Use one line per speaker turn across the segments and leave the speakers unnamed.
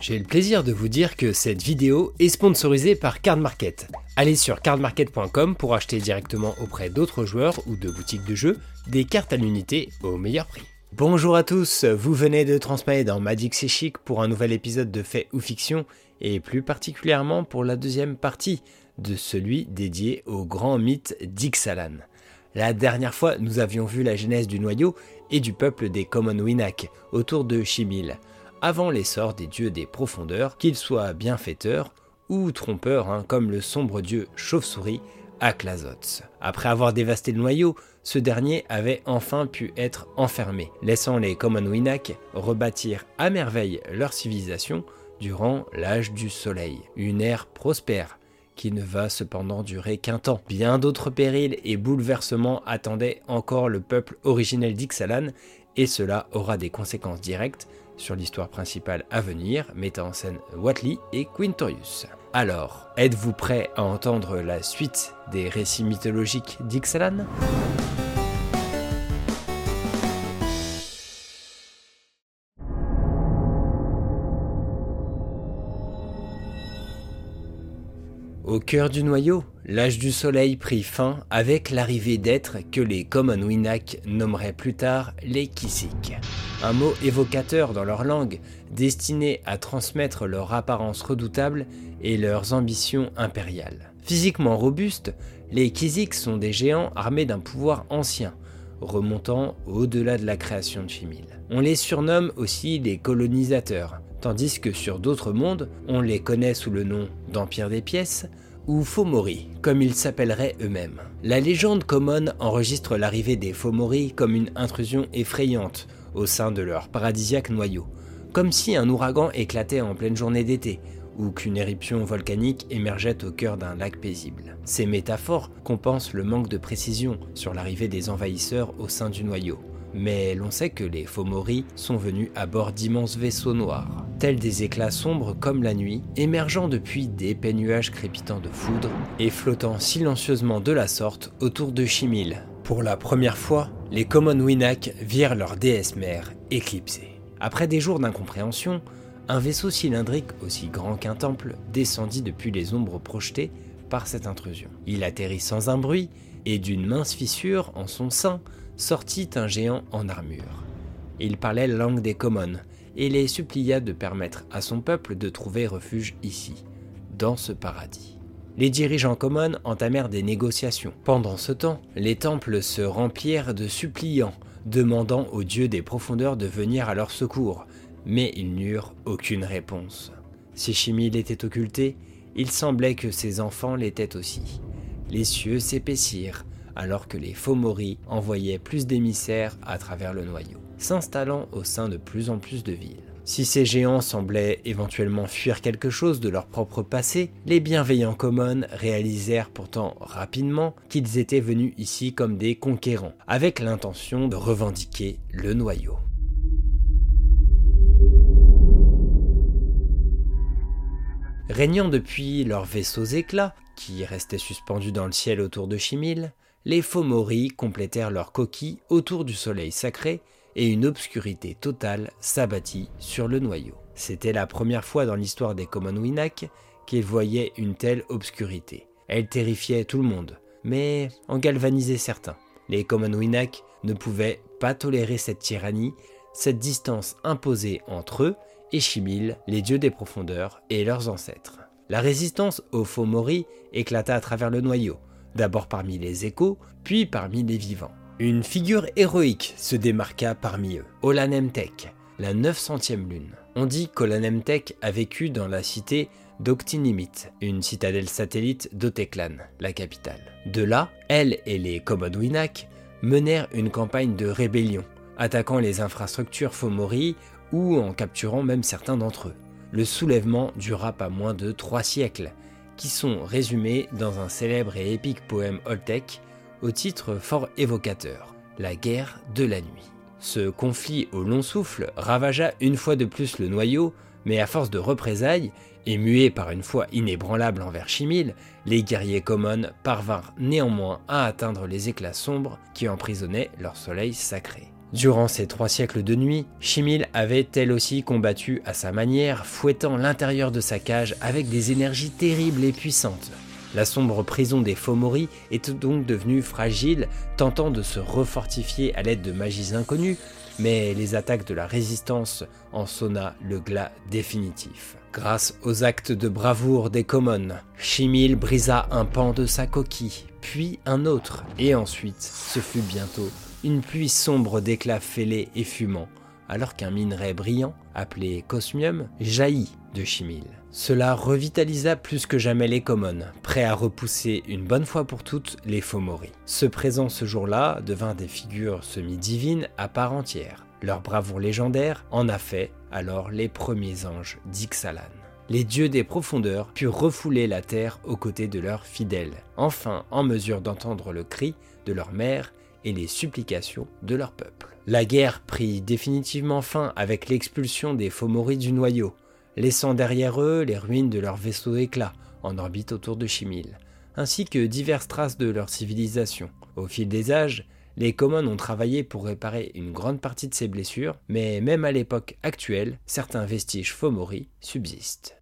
J'ai le plaisir de vous dire que cette vidéo est sponsorisée par Card Market. Allez sur cardmarket.com pour acheter directement auprès d'autres joueurs ou de boutiques de jeux des cartes à l'unité au meilleur prix. Bonjour à tous, vous venez de transmettre dans Magic C'est Chic pour un nouvel épisode de Fait ou Fiction et plus particulièrement pour la deuxième partie de celui dédié au grand mythe d'Ixalan. La dernière fois, nous avions vu la genèse du noyau et du peuple des Commonwenak autour de Chimil, avant l'essor des dieux des profondeurs, qu'ils soient bienfaiteurs ou trompeurs, hein, comme le sombre dieu chauve-souris Aklazots. Après avoir dévasté le noyau, ce dernier avait enfin pu être enfermé, laissant les Commonwenak rebâtir à merveille leur civilisation durant l'âge du soleil. Une ère prospère qui ne va cependant durer qu'un temps. Bien d'autres périls et bouleversements attendaient encore le peuple originel d'Ixalan, et cela aura des conséquences directes sur l'histoire principale à venir, mettant en scène Watley et Quintorius. Alors, êtes-vous prêt à entendre la suite des récits mythologiques d'Ixalan? Au cœur du noyau, l'âge du soleil prit fin avec l'arrivée d'êtres que les Commonwenak nommeraient plus tard les Kisik. Un mot évocateur dans leur langue, destiné à transmettre leur apparence redoutable et leurs ambitions impériales. Physiquement robustes, les Kisik sont des géants armés d'un pouvoir ancien, remontant au-delà de la création de Chimil. On les surnomme aussi les colonisateurs, tandis que sur d'autres mondes, on les connaît sous le nom d'Empire des pièces ou Fomori, comme ils s'appelleraient eux-mêmes. La légende common enregistre l'arrivée des Fomori comme une intrusion effrayante au sein de leur paradisiaque noyau, comme si un ouragan éclatait en pleine journée d'été, ou qu'une éruption volcanique émergeait au cœur d'un lac paisible. Ces métaphores compensent le manque de précision sur l'arrivée des envahisseurs au sein du noyau mais l'on sait que les Fomori sont venus à bord d'immenses vaisseaux noirs, tels des éclats sombres comme la nuit, émergeant depuis d'épais nuages crépitants de foudre et flottant silencieusement de la sorte autour de Chimil. Pour la première fois, les Common Winak virent leur déesse mère éclipsée. Après des jours d'incompréhension, un vaisseau cylindrique aussi grand qu'un temple descendit depuis les ombres projetées par cette intrusion. Il atterrit sans un bruit et d'une mince fissure en son sein sortit un géant en armure. Il parlait la langue des Commons et les supplia de permettre à son peuple de trouver refuge ici, dans ce paradis. Les dirigeants Commons entamèrent des négociations. Pendant ce temps, les temples se remplirent de suppliants, demandant aux dieux des profondeurs de venir à leur secours, mais ils n'eurent aucune réponse. Si Chimil était occulté, il semblait que ses enfants l'étaient aussi. Les cieux s'épaissirent, alors que les Fomori envoyaient plus d'émissaires à travers le noyau, s'installant au sein de plus en plus de villes. Si ces géants semblaient éventuellement fuir quelque chose de leur propre passé, les bienveillants Commons réalisèrent pourtant rapidement qu'ils étaient venus ici comme des conquérants, avec l'intention de revendiquer le noyau. Régnant depuis leurs vaisseaux éclats, qui restaient suspendus dans le ciel autour de Chimil, les Fomori complétèrent leur coquille autour du soleil sacré et une obscurité totale s'abattit sur le noyau. C'était la première fois dans l'histoire des Commonwenak qu'ils voyaient une telle obscurité. Elle terrifiait tout le monde, mais en galvanisait certains. Les Commonwenak ne pouvaient pas tolérer cette tyrannie, cette distance imposée entre eux et Chimil, les dieux des profondeurs et leurs ancêtres. La résistance aux Fomori éclata à travers le noyau, d'abord parmi les échos, puis parmi les vivants. Une figure héroïque se démarqua parmi eux, Olanemtek, la 900e lune. On dit qu'Olanemtek a vécu dans la cité d'Octinimit, une citadelle satellite d'Oteklan, la capitale. De là, elle et les Komodwinak menèrent une campagne de rébellion, attaquant les infrastructures Fomori ou en capturant même certains d'entre eux. Le soulèvement dura pas moins de trois siècles, qui sont résumés dans un célèbre et épique poème Oltec au titre fort évocateur, La guerre de la nuit. Ce conflit au long souffle ravagea une fois de plus le noyau, mais à force de représailles, et mués par une foi inébranlable envers Chimil, les guerriers commons parvinrent néanmoins à atteindre les éclats sombres qui emprisonnaient leur soleil sacré. Durant ces trois siècles de nuit, Chimil avait elle aussi combattu à sa manière, fouettant l'intérieur de sa cage avec des énergies terribles et puissantes. La sombre prison des Fomori est donc devenue fragile, tentant de se refortifier à l'aide de magies inconnues, mais les attaques de la résistance en sonna le glas définitif. Grâce aux actes de bravoure des Commons, Chimil brisa un pan de sa coquille, puis un autre, et ensuite ce fut bientôt une pluie sombre d'éclats fêlés et fumants, alors qu'un minerai brillant, appelé cosmium, jaillit de Chimil. Cela revitalisa plus que jamais les Commons, prêts à repousser une bonne fois pour toutes les Fomori. Ce présent ce jour-là devint des figures semi-divines à part entière. Leur bravoure légendaire en a fait alors les premiers anges d'Ixalan. Les dieux des profondeurs purent refouler la terre aux côtés de leurs fidèles, enfin en mesure d'entendre le cri de leur mère et les supplications de leur peuple. La guerre prit définitivement fin avec l'expulsion des Fomori du noyau, laissant derrière eux les ruines de leur vaisseau éclat en orbite autour de Chimil, ainsi que diverses traces de leur civilisation. Au fil des âges, les Commons ont travaillé pour réparer une grande partie de ces blessures, mais même à l'époque actuelle, certains vestiges Fomori subsistent.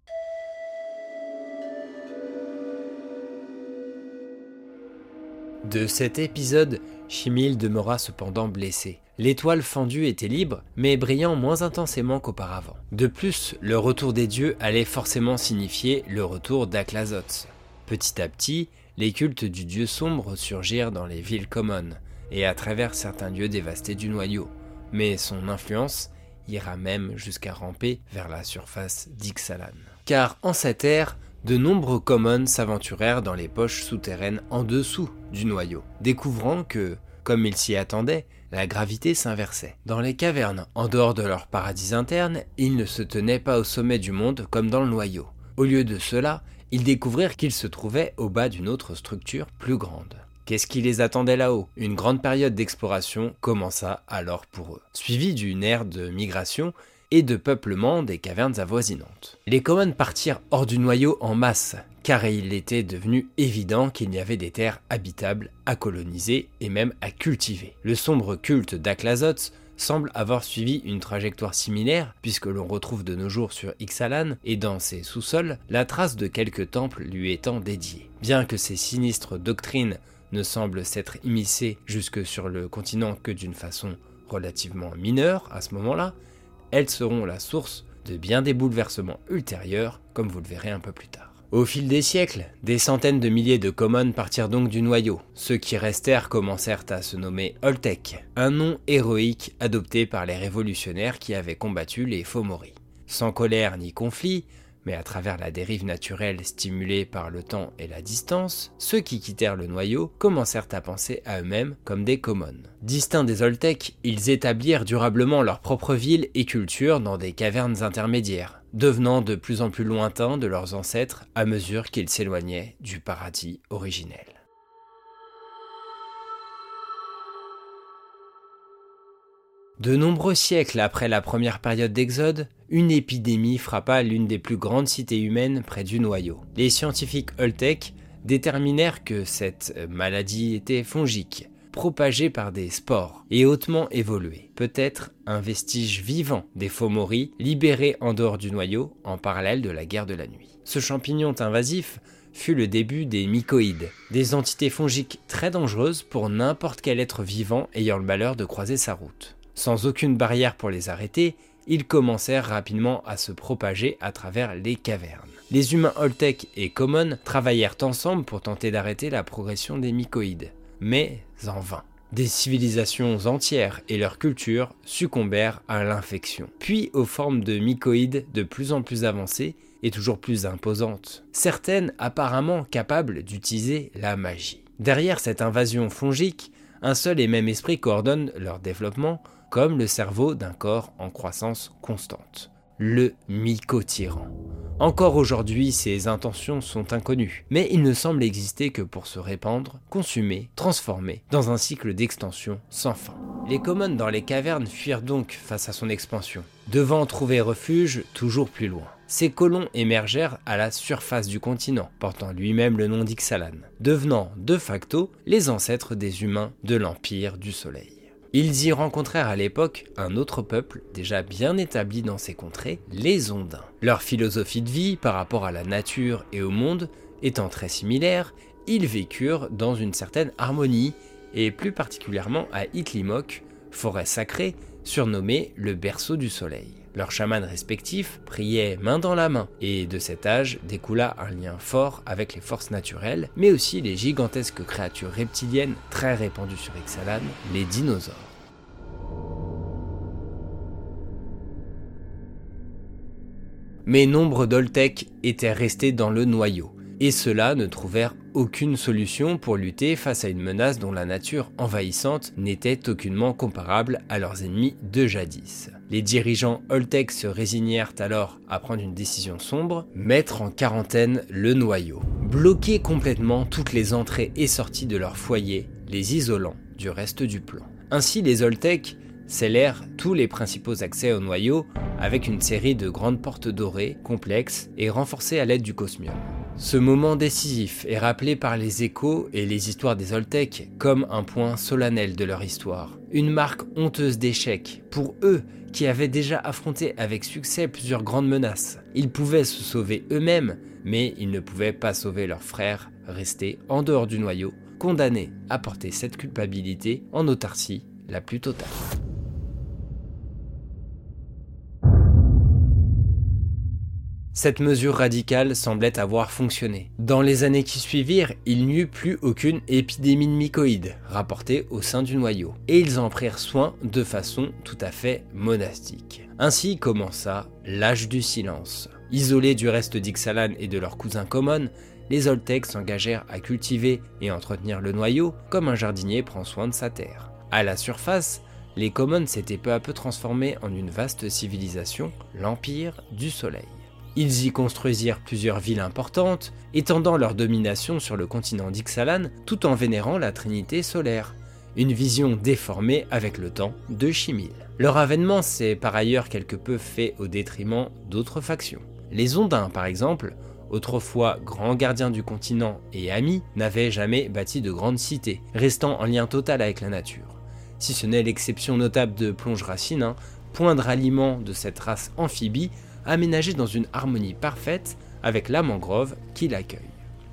De cet épisode, Chimil demeura cependant blessé. L'étoile fendue était libre, mais brillant moins intensément qu'auparavant. De plus, le retour des dieux allait forcément signifier le retour d'Aklazoth. Petit à petit, les cultes du dieu sombre surgirent dans les villes communes et à travers certains lieux dévastés du noyau, mais son influence ira même jusqu'à ramper vers la surface d'Ixalan. Car en cette ère, de nombreux commons s'aventurèrent dans les poches souterraines en dessous du noyau, découvrant que, comme ils s'y attendaient, la gravité s'inversait. Dans les cavernes, en dehors de leur paradis interne, ils ne se tenaient pas au sommet du monde comme dans le noyau. Au lieu de cela, ils découvrirent qu'ils se trouvaient au bas d'une autre structure plus grande. Qu'est-ce qui les attendait là-haut? Une grande période d'exploration commença alors pour eux, suivie d'une ère de migration et de peuplement des cavernes avoisinantes. Les Commons partirent hors du noyau en masse, car il était devenu évident qu'il y avait des terres habitables à coloniser et même à cultiver. Le sombre culte d'Aklazoth semble avoir suivi une trajectoire similaire, puisque l'on retrouve de nos jours sur Ixalan et dans ses sous-sols la trace de quelques temples lui étant dédiés. Bien que ces sinistres doctrines ne semblent s'être immiscées jusque sur le continent que d'une façon relativement mineure à ce moment-là, elles seront la source de bien des bouleversements ultérieurs, comme vous le verrez un peu plus tard. Au fil des siècles, des centaines de milliers de commons partirent donc du noyau. Ceux qui restèrent commencèrent à se nommer Oltec, un nom héroïque adopté par les révolutionnaires qui avaient combattu les Fomori. Sans colère ni conflit, mais à travers la dérive naturelle stimulée par le temps et la distance, ceux qui quittèrent le noyau commencèrent à penser à eux-mêmes comme des commons. Distincts des Oltecs, ils établirent durablement leur propre ville et culture dans des cavernes intermédiaires, devenant de plus en plus lointains de leurs ancêtres à mesure qu'ils s'éloignaient du paradis originel. De nombreux siècles après la première période d'Exode, une épidémie frappa l'une des plus grandes cités humaines près du noyau. Les scientifiques Oltec déterminèrent que cette maladie était fongique, propagée par des spores et hautement évoluée, peut-être un vestige vivant des Fomori libérés en dehors du noyau en parallèle de la guerre de la nuit. Ce champignon invasif fut le début des mycoïdes, des entités fongiques très dangereuses pour n'importe quel être vivant ayant le malheur de croiser sa route. Sans aucune barrière pour les arrêter, ils commencèrent rapidement à se propager à travers les cavernes. Les humains Oltec et Common travaillèrent ensemble pour tenter d'arrêter la progression des mycoïdes, mais en vain. Des civilisations entières et leur culture succombèrent à l'infection, puis aux formes de mycoïdes de plus en plus avancées et toujours plus imposantes, certaines apparemment capables d'utiliser la magie. Derrière cette invasion fongique, un seul et même esprit coordonne leur développement comme le cerveau d'un corps en croissance constante, le mycotyran. Encore aujourd'hui, ses intentions sont inconnues, mais il ne semble exister que pour se répandre, consumer, transformer, dans un cycle d'extension sans fin. Les commons dans les cavernes fuirent donc face à son expansion, devant trouver refuge toujours plus loin. Ces colons émergèrent à la surface du continent, portant lui-même le nom d'Ixalan, devenant de facto les ancêtres des humains de l'Empire du Soleil. Ils y rencontrèrent à l'époque un autre peuple déjà bien établi dans ces contrées, les Ondins. Leur philosophie de vie par rapport à la nature et au monde étant très similaire, ils vécurent dans une certaine harmonie, et plus particulièrement à Itlimok, forêt sacrée surnommée le berceau du soleil. Leurs chamans respectifs priaient main dans la main, et de cet âge découla un lien fort avec les forces naturelles, mais aussi les gigantesques créatures reptiliennes très répandues sur Ixalan, les dinosaures. Mais nombre d'Oltec étaient restés dans le noyau, et ceux-là ne trouvèrent aucune solution pour lutter face à une menace dont la nature envahissante n'était aucunement comparable à leurs ennemis de jadis. Les dirigeants Oltec se résignèrent alors à prendre une décision sombre, mettre en quarantaine le noyau, bloquer complètement toutes les entrées et sorties de leur foyer, les isolant du reste du plan. Ainsi les Oltec scellèrent tous les principaux accès au noyau avec une série de grandes portes dorées, complexes et renforcées à l'aide du cosmium. Ce moment décisif est rappelé par les échos et les histoires des Oltecs comme un point solennel de leur histoire. Une marque honteuse d'échec pour eux qui avaient déjà affronté avec succès plusieurs grandes menaces. Ils pouvaient se sauver eux-mêmes, mais ils ne pouvaient pas sauver leurs frères restés en dehors du noyau, condamnés à porter cette culpabilité en autarcie la plus totale. Cette mesure radicale semblait avoir fonctionné. Dans les années qui suivirent, il n'y eut plus aucune épidémie de mycoïdes rapportée au sein du noyau, et ils en prirent soin de façon tout à fait monastique. Ainsi commença l'âge du silence. Isolés du reste d'Ixalan et de leurs cousins communs, les Oltecs s'engagèrent à cultiver et entretenir le noyau comme un jardinier prend soin de sa terre. À la surface, les Commons s'étaient peu à peu transformés en une vaste civilisation, l'Empire du Soleil. Ils y construisirent plusieurs villes importantes, étendant leur domination sur le continent d'Ixalan tout en vénérant la Trinité solaire, une vision déformée avec le temps de Chimil. Leur avènement s'est par ailleurs quelque peu fait au détriment d'autres factions. Les Ondins, par exemple, autrefois grands gardiens du continent et amis, n'avaient jamais bâti de grandes cités, restant en lien total avec la nature. Si ce n'est l'exception notable de Plonge Racine, hein, point de ralliement de cette race amphibie aménagé dans une harmonie parfaite avec la mangrove qui l'accueille.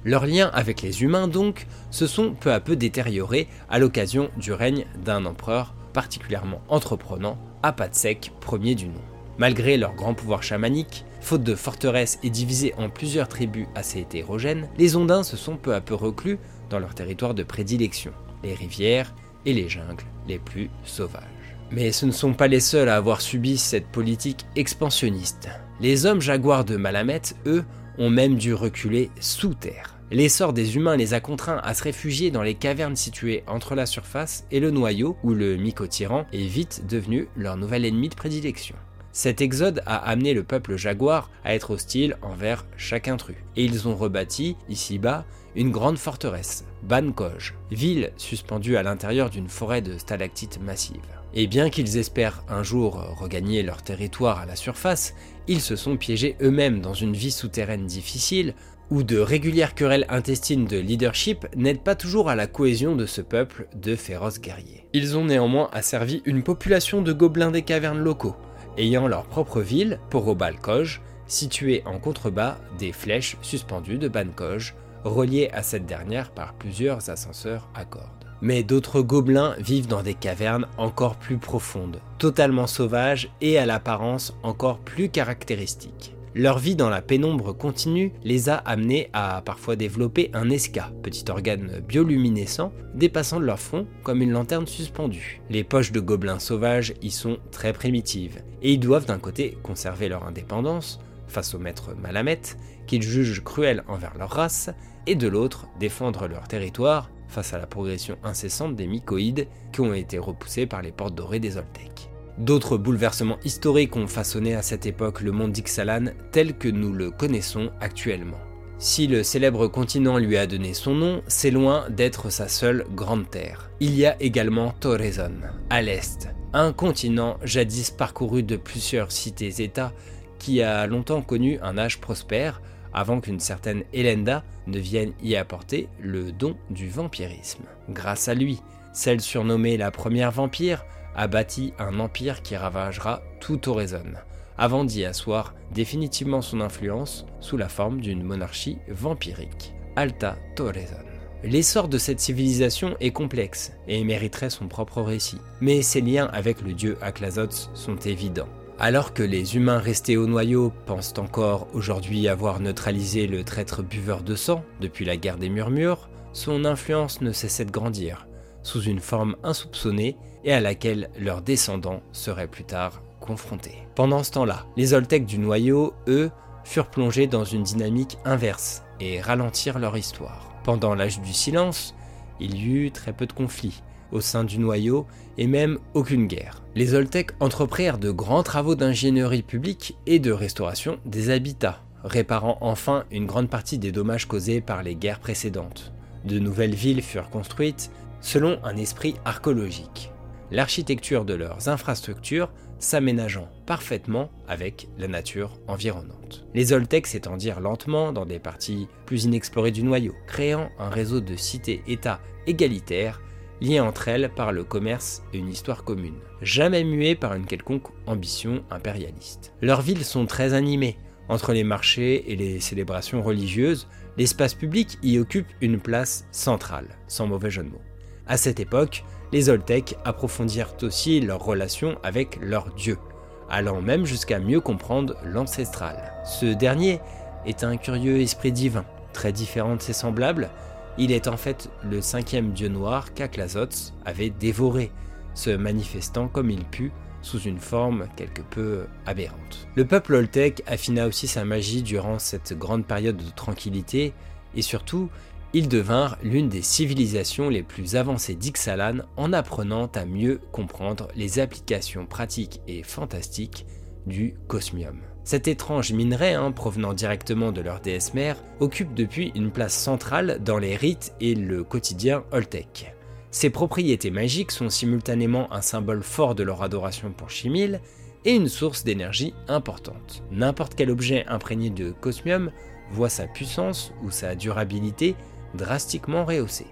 Leurs liens avec les humains donc se sont peu à peu détériorés à l'occasion du règne d'un empereur particulièrement entreprenant, Apatsek, premier du nom. Malgré leur grand pouvoir chamanique, faute de forteresses et divisés en plusieurs tribus assez hétérogènes, les Ondins se sont peu à peu reclus dans leur territoire de prédilection, les rivières et les jungles les plus sauvages. Mais ce ne sont pas les seuls à avoir subi cette politique expansionniste. Les hommes jaguars de Malamet, eux, ont même dû reculer sous terre. L'essor des humains les a contraints à se réfugier dans les cavernes situées entre la surface et le noyau, où le myco-tyran est vite devenu leur nouvel ennemi de prédilection. Cet exode a amené le peuple jaguar à être hostile envers chaque intrus, et ils ont rebâti, ici-bas, une grande forteresse, Bankoj, ville suspendue à l'intérieur d'une forêt de stalactites massives. Et bien qu'ils espèrent un jour regagner leur territoire à la surface, ils se sont piégés eux-mêmes dans une vie souterraine difficile, où de régulières querelles intestines de leadership n'aident pas toujours à la cohésion de ce peuple de féroces guerriers. Ils ont néanmoins asservi une population de gobelins des cavernes locaux, ayant leur propre ville, Porobalkoj, située en contrebas des flèches suspendues de Bankoj, reliées à cette dernière par plusieurs ascenseurs à cordes. Mais d'autres gobelins vivent dans des cavernes encore plus profondes, totalement sauvages et à l'apparence encore plus caractéristiques. Leur vie dans la pénombre continue les a amenés à parfois développer un esca, petit organe bioluminescent dépassant de leur front comme une lanterne suspendue. Les poches de gobelins sauvages y sont très primitives, et ils doivent d'un côté conserver leur indépendance face au maître Malamet, qu'ils jugent cruel envers leur race, et de l'autre défendre leur territoire face à la progression incessante des mycoïdes qui ont été repoussés par les portes dorées des Oltecs. D'autres bouleversements historiques ont façonné à cette époque le monde d'Ixalan tel que nous le connaissons actuellement. Si le célèbre continent lui a donné son nom, c'est loin d'être sa seule grande terre. Il y a également Torrezon, à l'est, un continent jadis parcouru de plusieurs cités-États qui a longtemps connu un âge prospère avant qu'une certaine Elenda ne vienne y apporter le don du vampirisme. Grâce à lui, celle surnommée la première vampire, a bâti un empire qui ravagera tout Horizon, avant d'y asseoir définitivement son influence sous la forme d'une monarchie vampirique, Alta Torrezon. L'essor de cette civilisation est complexe et mériterait son propre récit, mais ses liens avec le dieu Aklazots sont évidents. Alors que les humains restés au noyau pensent encore aujourd'hui avoir neutralisé le traître buveur de sang depuis la guerre des murmures, son influence ne cessait de grandir, sous une forme insoupçonnée et à laquelle leurs descendants seraient plus tard confrontés. Pendant ce temps-là, les Oltecs du noyau, eux, furent plongés dans une dynamique inverse et ralentirent leur histoire. Pendant l'âge du silence, il y eut très peu de conflits au sein du noyau et même aucune guerre. Les Oltecs entreprirent de grands travaux d'ingénierie publique et de restauration des habitats, réparant enfin une grande partie des dommages causés par les guerres précédentes. De nouvelles villes furent construites selon un esprit archéologique, l'architecture de leurs infrastructures s'aménageant parfaitement avec la nature environnante. Les Oltecs s'étendirent lentement dans des parties plus inexplorées du noyau, créant un réseau de cités-États égalitaires liées entre elles par le commerce et une histoire commune, jamais muées par une quelconque ambition impérialiste. Leurs villes sont très animées. Entre les marchés et les célébrations religieuses, l'espace public y occupe une place centrale, sans mauvais jeu de mots. À cette époque, les Oltecs approfondirent aussi leur relation avec leur dieu, allant même jusqu'à mieux comprendre l'ancestral. Ce dernier est un curieux esprit divin, très différent de ses semblables, il est en fait le cinquième dieu noir qu'Aklazots avait dévoré, se manifestant comme il put sous une forme quelque peu aberrante. Le peuple Oltec affina aussi sa magie durant cette grande période de tranquillité et surtout, ils devinrent l'une des civilisations les plus avancées d'Ixalan en apprenant à mieux comprendre les applications pratiques et fantastiques du cosmium. Cet étrange minerai, hein, provenant directement de leur déesse mère, occupe depuis une place centrale dans les rites et le quotidien Oltec. Ses propriétés magiques sont simultanément un symbole fort de leur adoration pour Chimil et une source d'énergie importante. N'importe quel objet imprégné de cosmium voit sa puissance ou sa durabilité drastiquement rehaussée.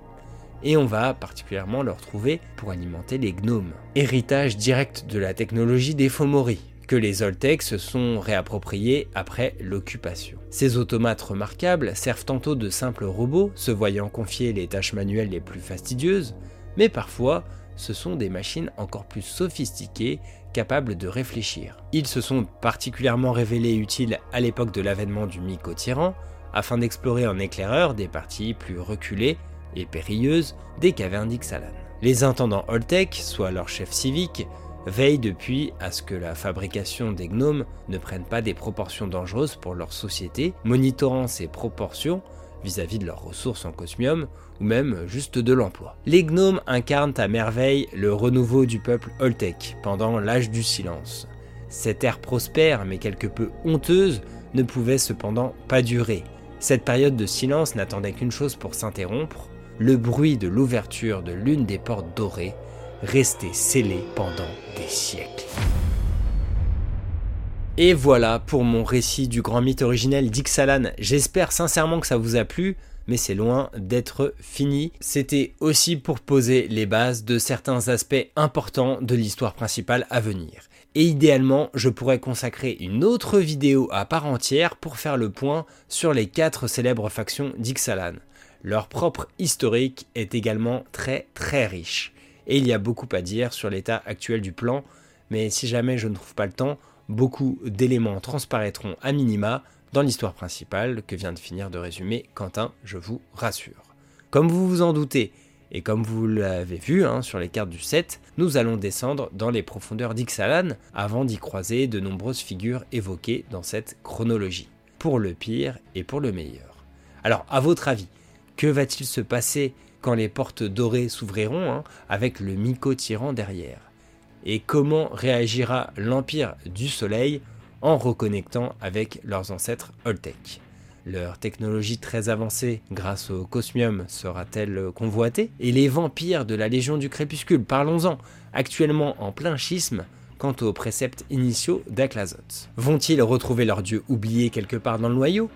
Et on va particulièrement le retrouver pour alimenter les gnomes. Héritage direct de la technologie des Fomori, que les Oltecs se sont réappropriés après l'occupation. Ces automates remarquables servent tantôt de simples robots, se voyant confier les tâches manuelles les plus fastidieuses, mais parfois ce sont des machines encore plus sophistiquées capables de réfléchir. Ils se sont particulièrement révélés utiles à l'époque de l'avènement du myco-tyran, afin d'explorer en éclaireur des parties plus reculées et périlleuses des cavernes d'Ixalan. Les intendants Oltec, soit leurs chefs civiques, veille depuis à ce que la fabrication des gnomes ne prenne pas des proportions dangereuses pour leur société, monitorant ces proportions vis-à-vis de leurs ressources en cosmium ou même juste de l'emploi. Les gnomes incarnent à merveille le renouveau du peuple Oltec pendant l'âge du silence. Cette ère prospère mais quelque peu honteuse ne pouvait cependant pas durer. Cette période de silence n'attendait qu'une chose pour s'interrompre, le bruit de l'ouverture de l'une des portes dorées resté scellé pendant des siècles. Et voilà pour mon récit du grand mythe originel d'Ixalan. J'espère sincèrement que ça vous a plu, mais c'est loin d'être fini. C'était aussi pour poser les bases de certains aspects importants de l'histoire principale à venir. Et idéalement, je pourrais consacrer une autre vidéo à part entière pour faire le point sur les quatre célèbres factions d'Ixalan. Leur propre historique est également très très riche et il y a beaucoup à dire sur l'état actuel du plan, mais si jamais je ne trouve pas le temps, beaucoup d'éléments transparaîtront à minima dans l'histoire principale que vient de finir de résumer Quentin, je vous rassure. Comme vous vous en doutez, et comme vous l'avez vu hein, sur les cartes du 7, nous allons descendre dans les profondeurs d'Ixalan avant d'y croiser de nombreuses figures évoquées dans cette chronologie, pour le pire et pour le meilleur. Alors, à votre avis, que va-t-il se passer quand les portes dorées s'ouvriront, hein, avec le Miko-tyran derrière. Et comment réagira l'Empire du Soleil en reconnectant avec leurs ancêtres Oltec Leur technologie très avancée grâce au cosmium sera-t-elle convoitée? Et les vampires de la Légion du Crépuscule, parlons-en, actuellement en plein schisme quant aux préceptes initiaux d'Aklazoth. Vont-ils retrouver leur dieu oublié quelque part dans le noyau?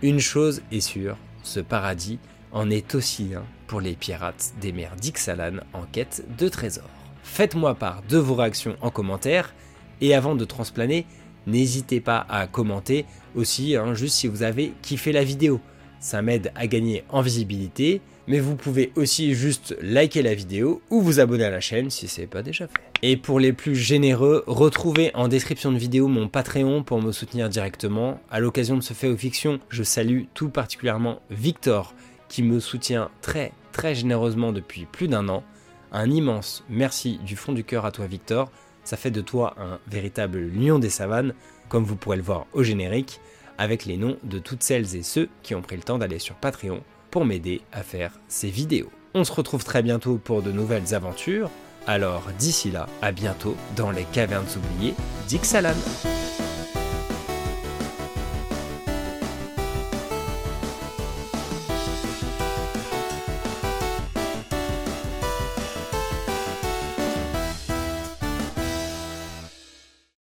Une chose est sûre, ce paradis en est aussi un pour les pirates des mers d'Ixalan en quête de trésors. Faites-moi part de vos réactions en commentaire et avant de transplaner, n'hésitez pas à commenter aussi, hein, juste si vous avez kiffé la vidéo. Ça m'aide à gagner en visibilité, mais vous pouvez aussi juste liker la vidéo ou vous abonner à la chaîne si ce n'est pas déjà fait. Et pour les plus généreux, retrouvez en description de vidéo mon Patreon pour me soutenir directement. À l'occasion de ce fait aux fiction, je salue tout particulièrement Victor qui me soutient très très généreusement depuis plus d'un an. Un immense merci du fond du cœur à toi Victor. Ça fait de toi un véritable lion des savanes, comme vous pourrez le voir au générique, avec les noms de toutes celles et ceux qui ont pris le temps d'aller sur Patreon pour m'aider à faire ces vidéos. On se retrouve très bientôt pour de nouvelles aventures, alors d'ici là, à bientôt dans les cavernes oubliées d'Ixalan.